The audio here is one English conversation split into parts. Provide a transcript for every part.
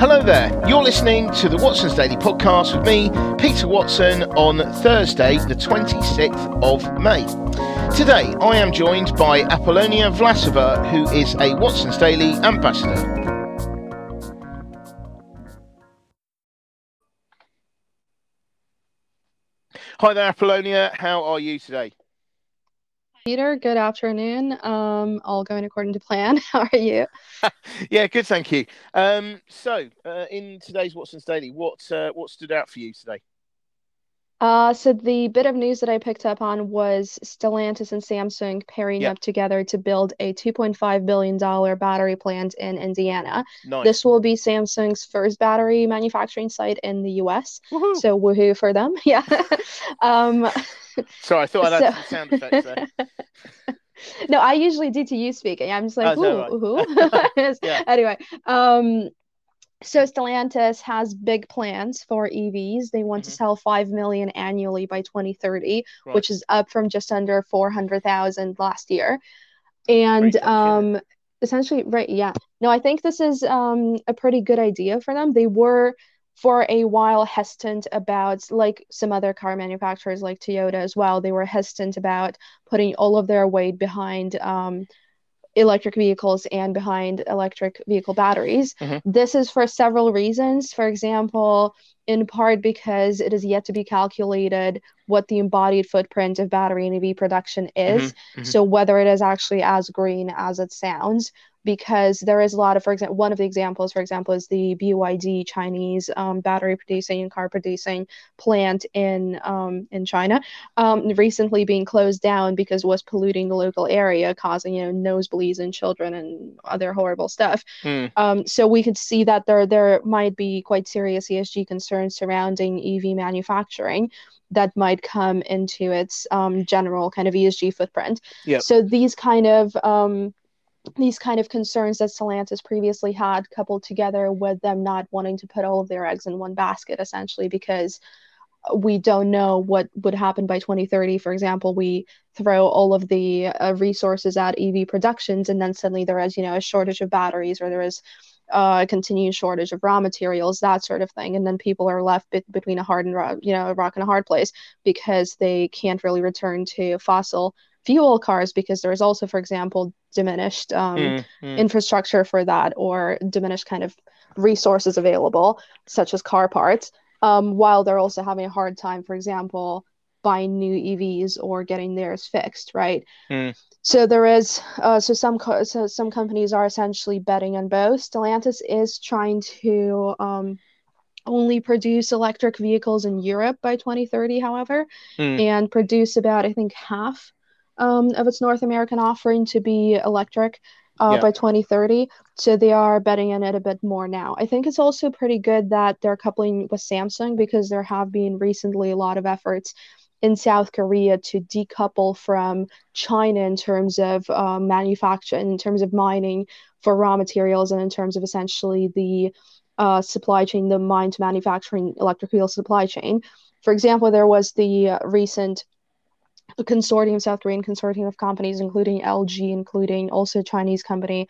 Hello there. You're listening to the Watson's Daily Podcast with me, Peter Watson, on Thursday, the 26th of May. Today, I am joined by Apollonia Vlasova, who is a Watson's Daily ambassador. Hi there, Apollonia. How are you today? Peter, good afternoon. Um, all going according to plan. How are you? yeah, good, thank you. Um, so, uh, in today's Watson's Daily, what uh, what stood out for you today? Uh, so the bit of news that I picked up on was Stellantis and Samsung pairing yep. up together to build a $2.5 billion battery plant in Indiana. Nice. This will be Samsung's first battery manufacturing site in the US. Woo-hoo. So woohoo for them. Yeah. um, Sorry, I thought I'd so... some sound effects there. no, I usually do to you speaking. I'm just like, oh, ooh, right? ooh. yeah. Anyway, um, so Stellantis has big plans for EVs. They want mm-hmm. to sell 5 million annually by 2030, right. which is up from just under 400,000 last year. And um, essentially, right, yeah. No, I think this is um, a pretty good idea for them. They were for a while hesitant about like some other car manufacturers like Toyota as well. They were hesitant about putting all of their weight behind um, electric vehicles and behind electric vehicle batteries. Mm-hmm. This is for several reasons. For example, in part because it is yet to be calculated what the embodied footprint of battery and EV production is. Mm-hmm. Mm-hmm. So, whether it is actually as green as it sounds because there is a lot of, for example, one of the examples, for example, is the BYD Chinese um, battery producing and car producing plant in um, in China, um, recently being closed down because it was polluting the local area, causing you know nosebleeds in children and other horrible stuff. Mm. so we could see that there there might be quite serious ESG concerns surrounding EV manufacturing that might come into its um, general kind of ESG footprint. Yep. So these kind of um, these kind of concerns that Stellantis previously had coupled together with them not wanting to put all of their eggs in one basket essentially because we don't know what would happen by 2030 for example we throw all of the uh, resources at ev productions and then suddenly there is you know a shortage of batteries or there is uh, a continued shortage of raw materials, that sort of thing, and then people are left be- between a hard and rock, you know, a rock and a hard place because they can't really return to fossil fuel cars because there's also, for example, diminished um, mm, mm. infrastructure for that or diminished kind of resources available, such as car parts, um, while they're also having a hard time, for example, buying new EVs or getting theirs fixed, right? Mm. So there is, uh, so some co- so some companies are essentially betting on both. Stellantis is trying to um, only produce electric vehicles in Europe by 2030, however, mm. and produce about I think half um, of its North American offering to be electric uh, yeah. by 2030. So they are betting on it a bit more now. I think it's also pretty good that they're coupling with Samsung because there have been recently a lot of efforts in South Korea to decouple from China in terms of uh, manufacturing, in terms of mining for raw materials, and in terms of essentially the uh, supply chain, the mine to manufacturing electric vehicle supply chain. For example, there was the recent a consortium, South Korean consortium of companies, including LG, including also Chinese company,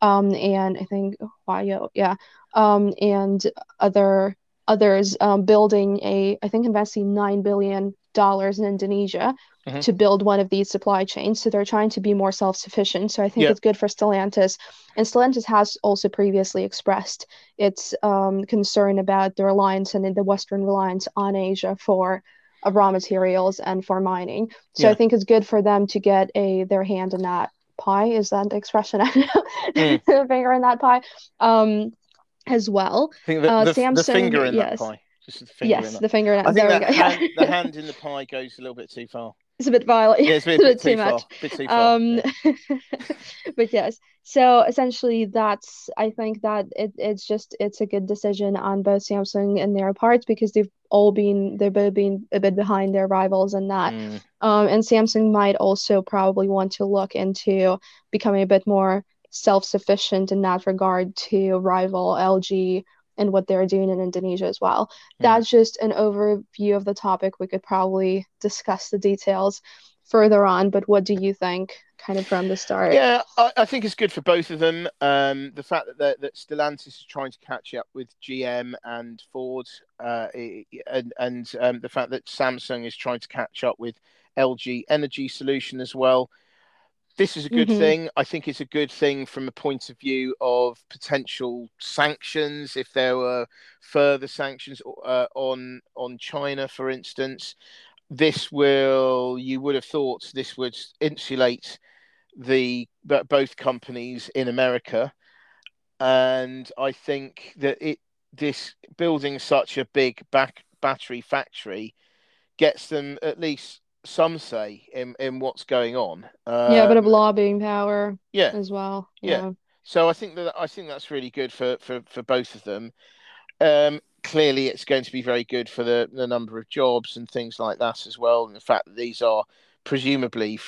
um, and I think Huayou, yeah, um, and other others um, building a, I think investing nine billion dollars in Indonesia mm-hmm. to build one of these supply chains. So they're trying to be more self-sufficient. So I think yeah. it's good for Stellantis, and Stellantis has also previously expressed its um, concern about the reliance and the Western reliance on Asia for of raw materials and for mining. So yeah. I think it's good for them to get a their hand in that pie. Is that the expression? I know. Mm. finger in that pie. Um, as well. I think the, uh, the, Samsung, the finger in yes. that pie. Just the finger yes, in the finger in that. I think there that hand, the hand in the pie goes a little bit too far. It's a bit violent. Yeah, it's a bit, it's a bit, bit too, much. Bit too far. Um, yeah. but yes, so essentially, that's I think that it, it's just it's a good decision on both Samsung and their parts because they've all been they've both been a bit behind their rivals in that. Mm. Um, and Samsung might also probably want to look into becoming a bit more self-sufficient in that regard to rival LG and what they're doing in Indonesia as well. Mm. That's just an overview of the topic. We could probably discuss the details further on, but what do you think kind of from the start. Yeah, I, I think it's good for both of them. Um, the fact that that Stellantis is trying to catch up with GM and Ford, uh, and and um, the fact that Samsung is trying to catch up with LG Energy Solution as well. This is a good mm-hmm. thing. I think it's a good thing from a point of view of potential sanctions. If there were further sanctions uh, on on China, for instance, this will you would have thought this would insulate the both companies in America, and I think that it this building such a big back battery factory gets them at least some say in in what's going on. Um, yeah, a bit of um, lobbying power. Yeah, as well. Yeah. yeah. So I think that I think that's really good for for for both of them. Um, clearly, it's going to be very good for the the number of jobs and things like that as well, and the fact that these are presumably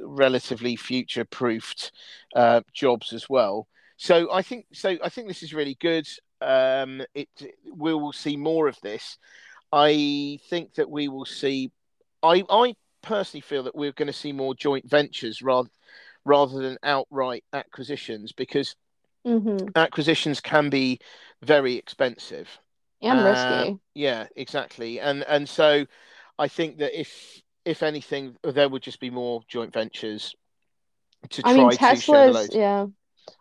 relatively future proofed uh, jobs as well. So I think so. I think this is really good. Um, it we will see more of this. I think that we will see I I personally feel that we're going to see more joint ventures rather rather than outright acquisitions because mm-hmm. acquisitions can be very expensive and uh, risky. Yeah, exactly. And and so I think that if if anything, there would just be more joint ventures to I try mean, Tesla's, Yeah.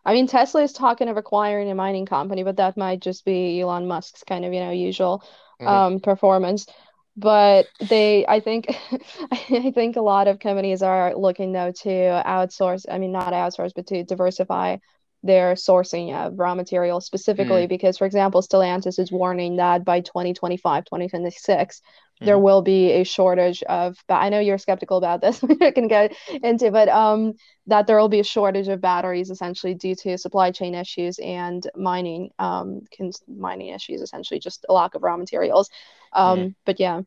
I mean, Tesla is talking of acquiring a mining company, but that might just be Elon Musk's kind of, you know, usual mm-hmm. um, performance but they i think i think a lot of companies are looking though to outsource i mean not outsource but to diversify their sourcing of raw materials specifically mm. because for example stellantis is warning that by 2025 2026 mm. there will be a shortage of but i know you're skeptical about this we can get into but um that there will be a shortage of batteries essentially due to supply chain issues and mining um mining issues essentially just a lack of raw materials um, mm. But yeah,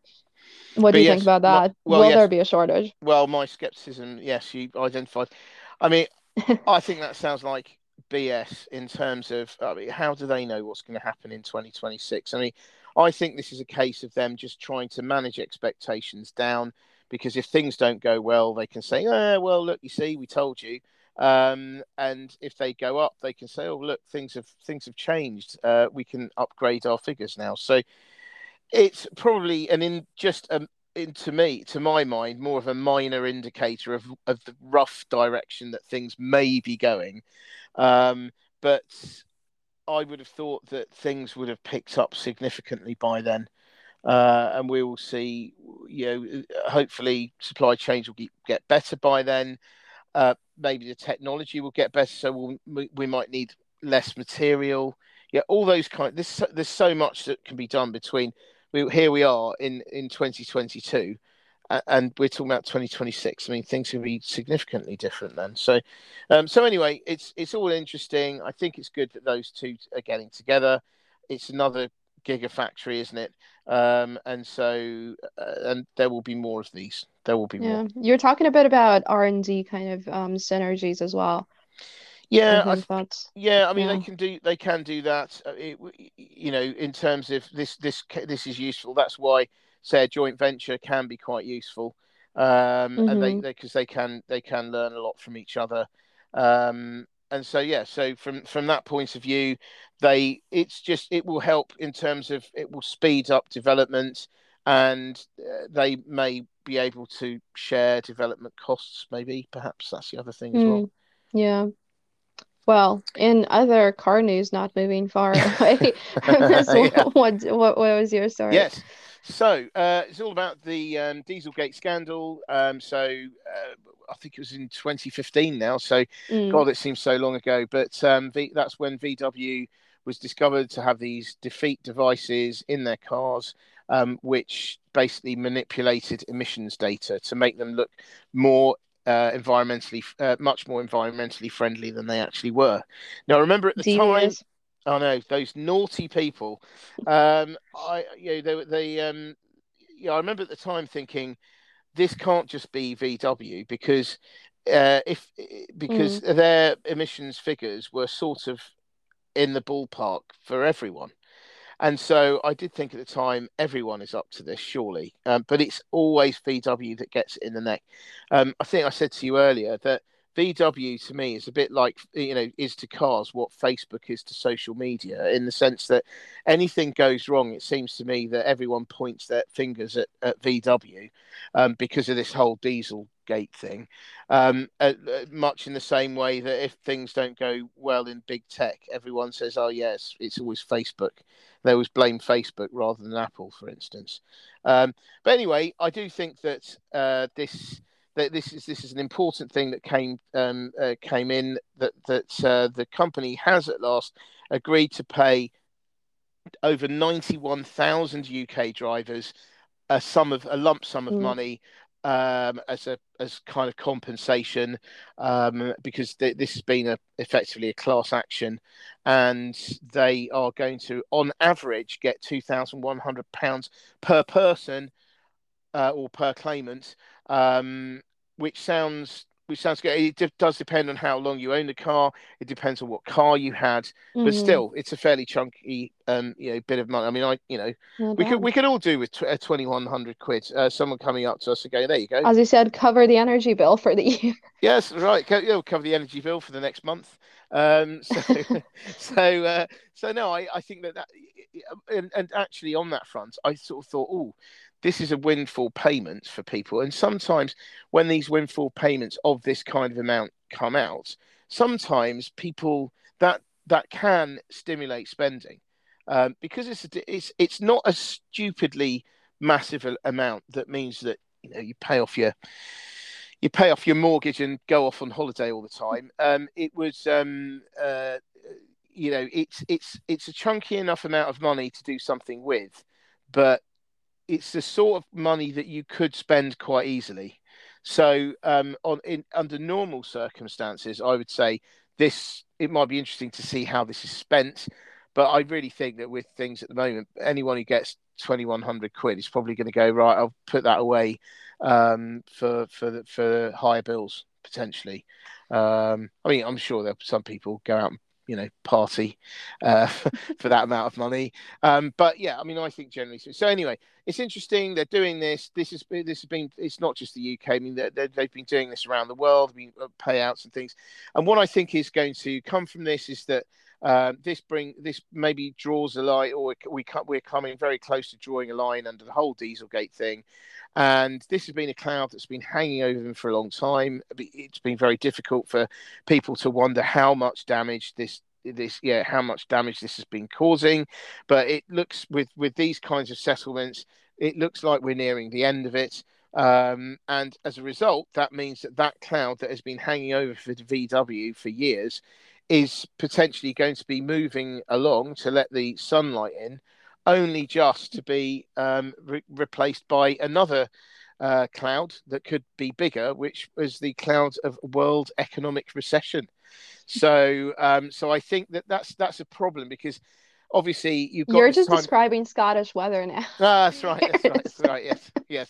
what but do you yes, think about that? Well, Will yes, there be a shortage? Well, my skepticism, yes, you identified. I mean, I think that sounds like BS in terms of I mean, how do they know what's going to happen in 2026? I mean, I think this is a case of them just trying to manage expectations down because if things don't go well, they can say, "Oh, well, look, you see, we told you." Um, and if they go up, they can say, "Oh, look, things have things have changed. Uh, we can upgrade our figures now." So it's probably an in just um, in to me, to my mind, more of a minor indicator of of the rough direction that things may be going. Um, but I would have thought that things would have picked up significantly by then. Uh, and we will see, you know, hopefully supply chains will get better by then. Uh, maybe the technology will get better, so we'll, we might need less material. Yeah, all those kind. There's there's so much that can be done between we here we are in in 2022 and we're talking about 2026 i mean things can be significantly different then so um, so anyway it's it's all interesting i think it's good that those two are getting together it's another gigafactory isn't it um, and so uh, and there will be more of these there will be yeah. more you're talking a bit about r&d kind of um, synergies as well yeah, I, yeah. I mean, yeah. they can do they can do that. Uh, it, you know, in terms of this this this is useful. That's why say a joint venture can be quite useful, um, mm-hmm. and they because they, they, can they can learn a lot from each other. Um, and so yeah, so from from that point of view, they it's just it will help in terms of it will speed up development, and uh, they may be able to share development costs. Maybe perhaps that's the other thing as mm. well. Yeah. Well, in other car news, not moving far away, yeah. what, what, what was your story? Yes. So uh, it's all about the um, Dieselgate scandal. Um, so uh, I think it was in 2015 now. So mm. God, it seems so long ago. But um, v- that's when VW was discovered to have these defeat devices in their cars, um, which basically manipulated emissions data to make them look more uh, environmentally uh, much more environmentally friendly than they actually were. Now, remember at the time. I know those naughty people. Um, I you know they they um yeah I remember at the time thinking this can't just be VW because uh, if because mm. their emissions figures were sort of in the ballpark for everyone. And so I did think at the time everyone is up to this, surely. Um, but it's always VW that gets it in the neck. Um, I think I said to you earlier that VW to me is a bit like you know is to cars what Facebook is to social media in the sense that anything goes wrong, it seems to me that everyone points their fingers at, at VW um, because of this whole diesel gate thing. Um, uh, uh, much in the same way that if things don't go well in big tech, everyone says, "Oh yes, it's always Facebook." They always blame Facebook rather than Apple, for instance. Um, but anyway, I do think that uh, this that this is this is an important thing that came um, uh, came in that that uh, the company has at last agreed to pay over ninety one thousand UK drivers a sum of a lump sum of mm. money um, as a as kind of compensation um, because th- this has been a, effectively a class action, and they are going to, on average, get two thousand one hundred pounds per person uh, or per claimant um, which sounds which sounds good. It does depend on how long you own the car. It depends on what car you had, mm-hmm. but still, it's a fairly chunky, um, you know, bit of money. I mean, I, you know, no we could we could all do with tw- uh, twenty one hundred quid. Uh, someone coming up to us and going, "There you go." As you said, cover the energy bill for the year. Yes, right. Co- will cover the energy bill for the next month. Um, so, so, uh, so no, I, I think that that, and, and actually on that front, I sort of thought, oh, this is a windfall payment for people. And sometimes when these windfall payments of this kind of amount come out, sometimes people that that can stimulate spending um, because it's it's it's not a stupidly massive amount that means that you know you pay off your you pay off your mortgage and go off on holiday all the time. Um, it was um, uh, you know it's it's it's a chunky enough amount of money to do something with, but it's the sort of money that you could spend quite easily. So, um, on in under normal circumstances, I would say this it might be interesting to see how this is spent. But I really think that with things at the moment, anyone who gets twenty one hundred quid is probably going to go right. I'll put that away um, for for for higher bills potentially. Um, I mean, I'm sure there some people go out and you know party uh, for that amount of money. Um, but yeah, I mean, I think generally so. So anyway, it's interesting they're doing this. This is this has been. It's not just the UK. I mean, they have been doing this around the world. I mean, uh, payouts and things. And what I think is going to come from this is that. Uh, this bring this maybe draws a line, or we we're coming very close to drawing a line under the whole Dieselgate thing, and this has been a cloud that's been hanging over them for a long time. It's been very difficult for people to wonder how much damage this this yeah how much damage this has been causing. But it looks with with these kinds of settlements it looks like we're nearing the end of it. Um, and as a result that means that that cloud that has been hanging over for vw for years is potentially going to be moving along to let the sunlight in only just to be um, re- replaced by another uh, cloud that could be bigger, which was the cloud of world economic recession. So, um, so I think that that's that's a problem because obviously you've got. You're just time... describing Scottish weather now. Ah, that's right. That's right. That's right. Yes, yes,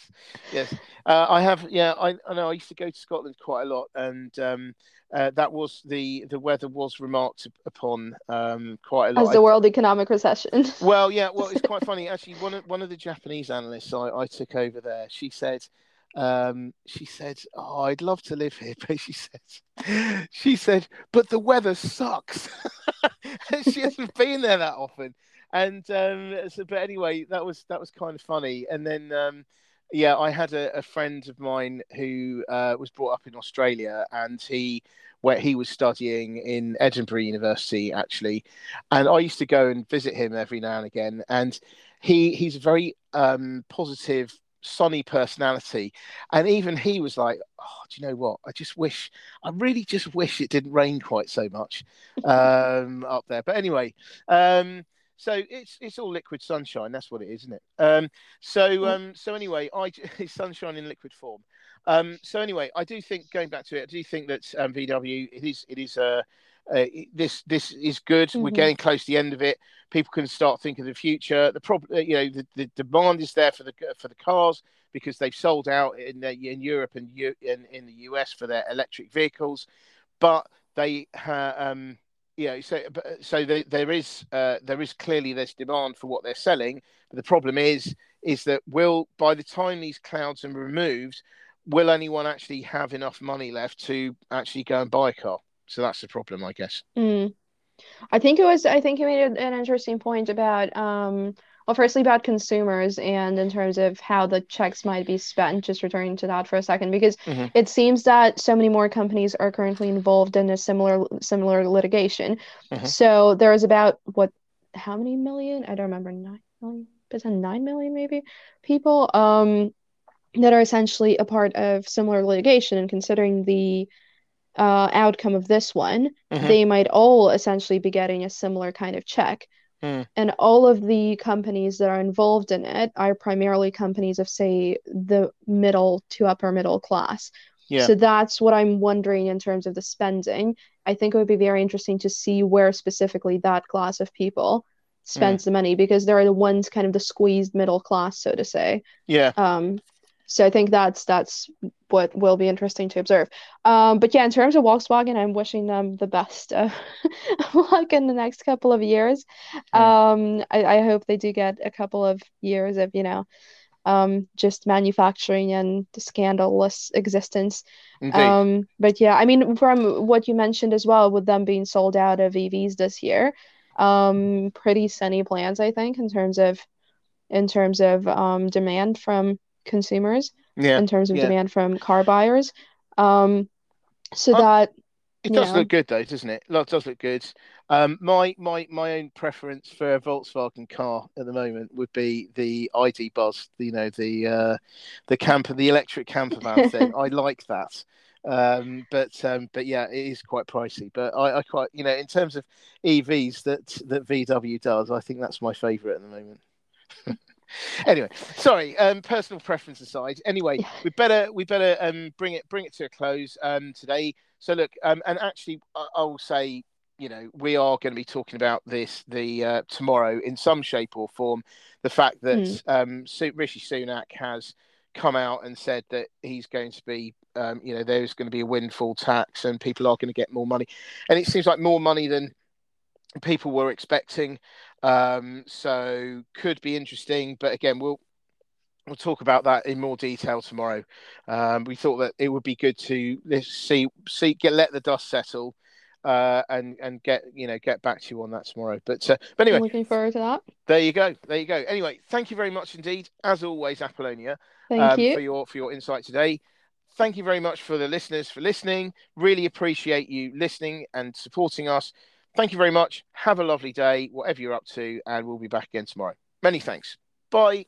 yes. Uh, I have. Yeah, I, I know. I used to go to Scotland quite a lot, and um, uh, that was the the weather was remarked upon um, quite a lot. As the world economic recession. well, yeah. Well, it's quite funny actually. One of one of the Japanese analysts I, I took over there, she said. Um, she said, "Oh, I'd love to live here," but she said, "She said, but the weather sucks." she hasn't been there that often, and um, so, but anyway, that was that was kind of funny. And then um, yeah, I had a, a friend of mine who uh, was brought up in Australia, and he where he was studying in Edinburgh University actually, and I used to go and visit him every now and again, and he he's a very um, positive sunny personality and even he was like oh do you know what i just wish i really just wish it didn't rain quite so much um, up there but anyway um, so it's it's all liquid sunshine. That's what it is, isn't it? Um, so um, so anyway, I it's sunshine in liquid form. Um, so anyway, I do think going back to it, I do think that um, VW it is it is uh, uh, this this is good. Mm-hmm. We're getting close to the end of it. People can start thinking of the future. The problem, uh, you know, the, the demand is there for the for the cars because they've sold out in the, in Europe and in, in the US for their electric vehicles, but they ha, um, yeah, so so there, there is uh, there is clearly this demand for what they're selling. But the problem is is that will by the time these clouds are removed, will anyone actually have enough money left to actually go and buy a car? So that's the problem, I guess. Mm. I think it was. I think you made an interesting point about um, well, firstly about consumers and in terms of how the checks might be spent, just returning to that for a second, because mm-hmm. it seems that so many more companies are currently involved in a similar similar litigation. Mm-hmm. So there is about what how many million? I don't remember nine million, percent nine million maybe people um that are essentially a part of similar litigation and considering the uh, outcome of this one, mm-hmm. they might all essentially be getting a similar kind of check. Mm. And all of the companies that are involved in it are primarily companies of, say, the middle to upper middle class. Yeah. So that's what I'm wondering in terms of the spending. I think it would be very interesting to see where specifically that class of people spends mm. the money because they're the ones kind of the squeezed middle class, so to say. Yeah. Um, so I think that's that's what will be interesting to observe. Um, but yeah, in terms of Volkswagen, I'm wishing them the best of luck in the next couple of years. Um, I, I hope they do get a couple of years of you know um, just manufacturing and the scandalous existence. Um, but yeah, I mean, from what you mentioned as well, with them being sold out of EVs this year, um, pretty sunny plans, I think, in terms of in terms of um, demand from consumers yeah. in terms of yeah. demand from car buyers. Um, so that it does know. look good though, doesn't it? It does look good. Um, my my my own preference for a Volkswagen car at the moment would be the ID Buzz. You know the uh, the camper, the electric camper van thing. I like that. Um, but um, but yeah, it is quite pricey. But I, I quite you know in terms of EVs that that VW does, I think that's my favourite at the moment. anyway, sorry. Um, personal preference aside. Anyway, we better we better um bring it bring it to a close um today. So look, um, and actually, I, I will say, you know, we are going to be talking about this the uh, tomorrow in some shape or form. The fact that mm. um, Rishi Sunak has come out and said that he's going to be, um, you know, there's going to be a windfall tax and people are going to get more money, and it seems like more money than people were expecting. Um, so could be interesting, but again, we'll we'll talk about that in more detail tomorrow. Um, we thought that it would be good to see see get let the dust settle uh, and and get you know get back to you on that tomorrow. But uh, but anyway, I'm looking forward to that. There you go, there you go. Anyway, thank you very much indeed, as always, Apollonia. Thank um, you for your for your insight today. Thank you very much for the listeners for listening. Really appreciate you listening and supporting us. Thank you very much. Have a lovely day, whatever you're up to, and we'll be back again tomorrow. Many thanks. Bye.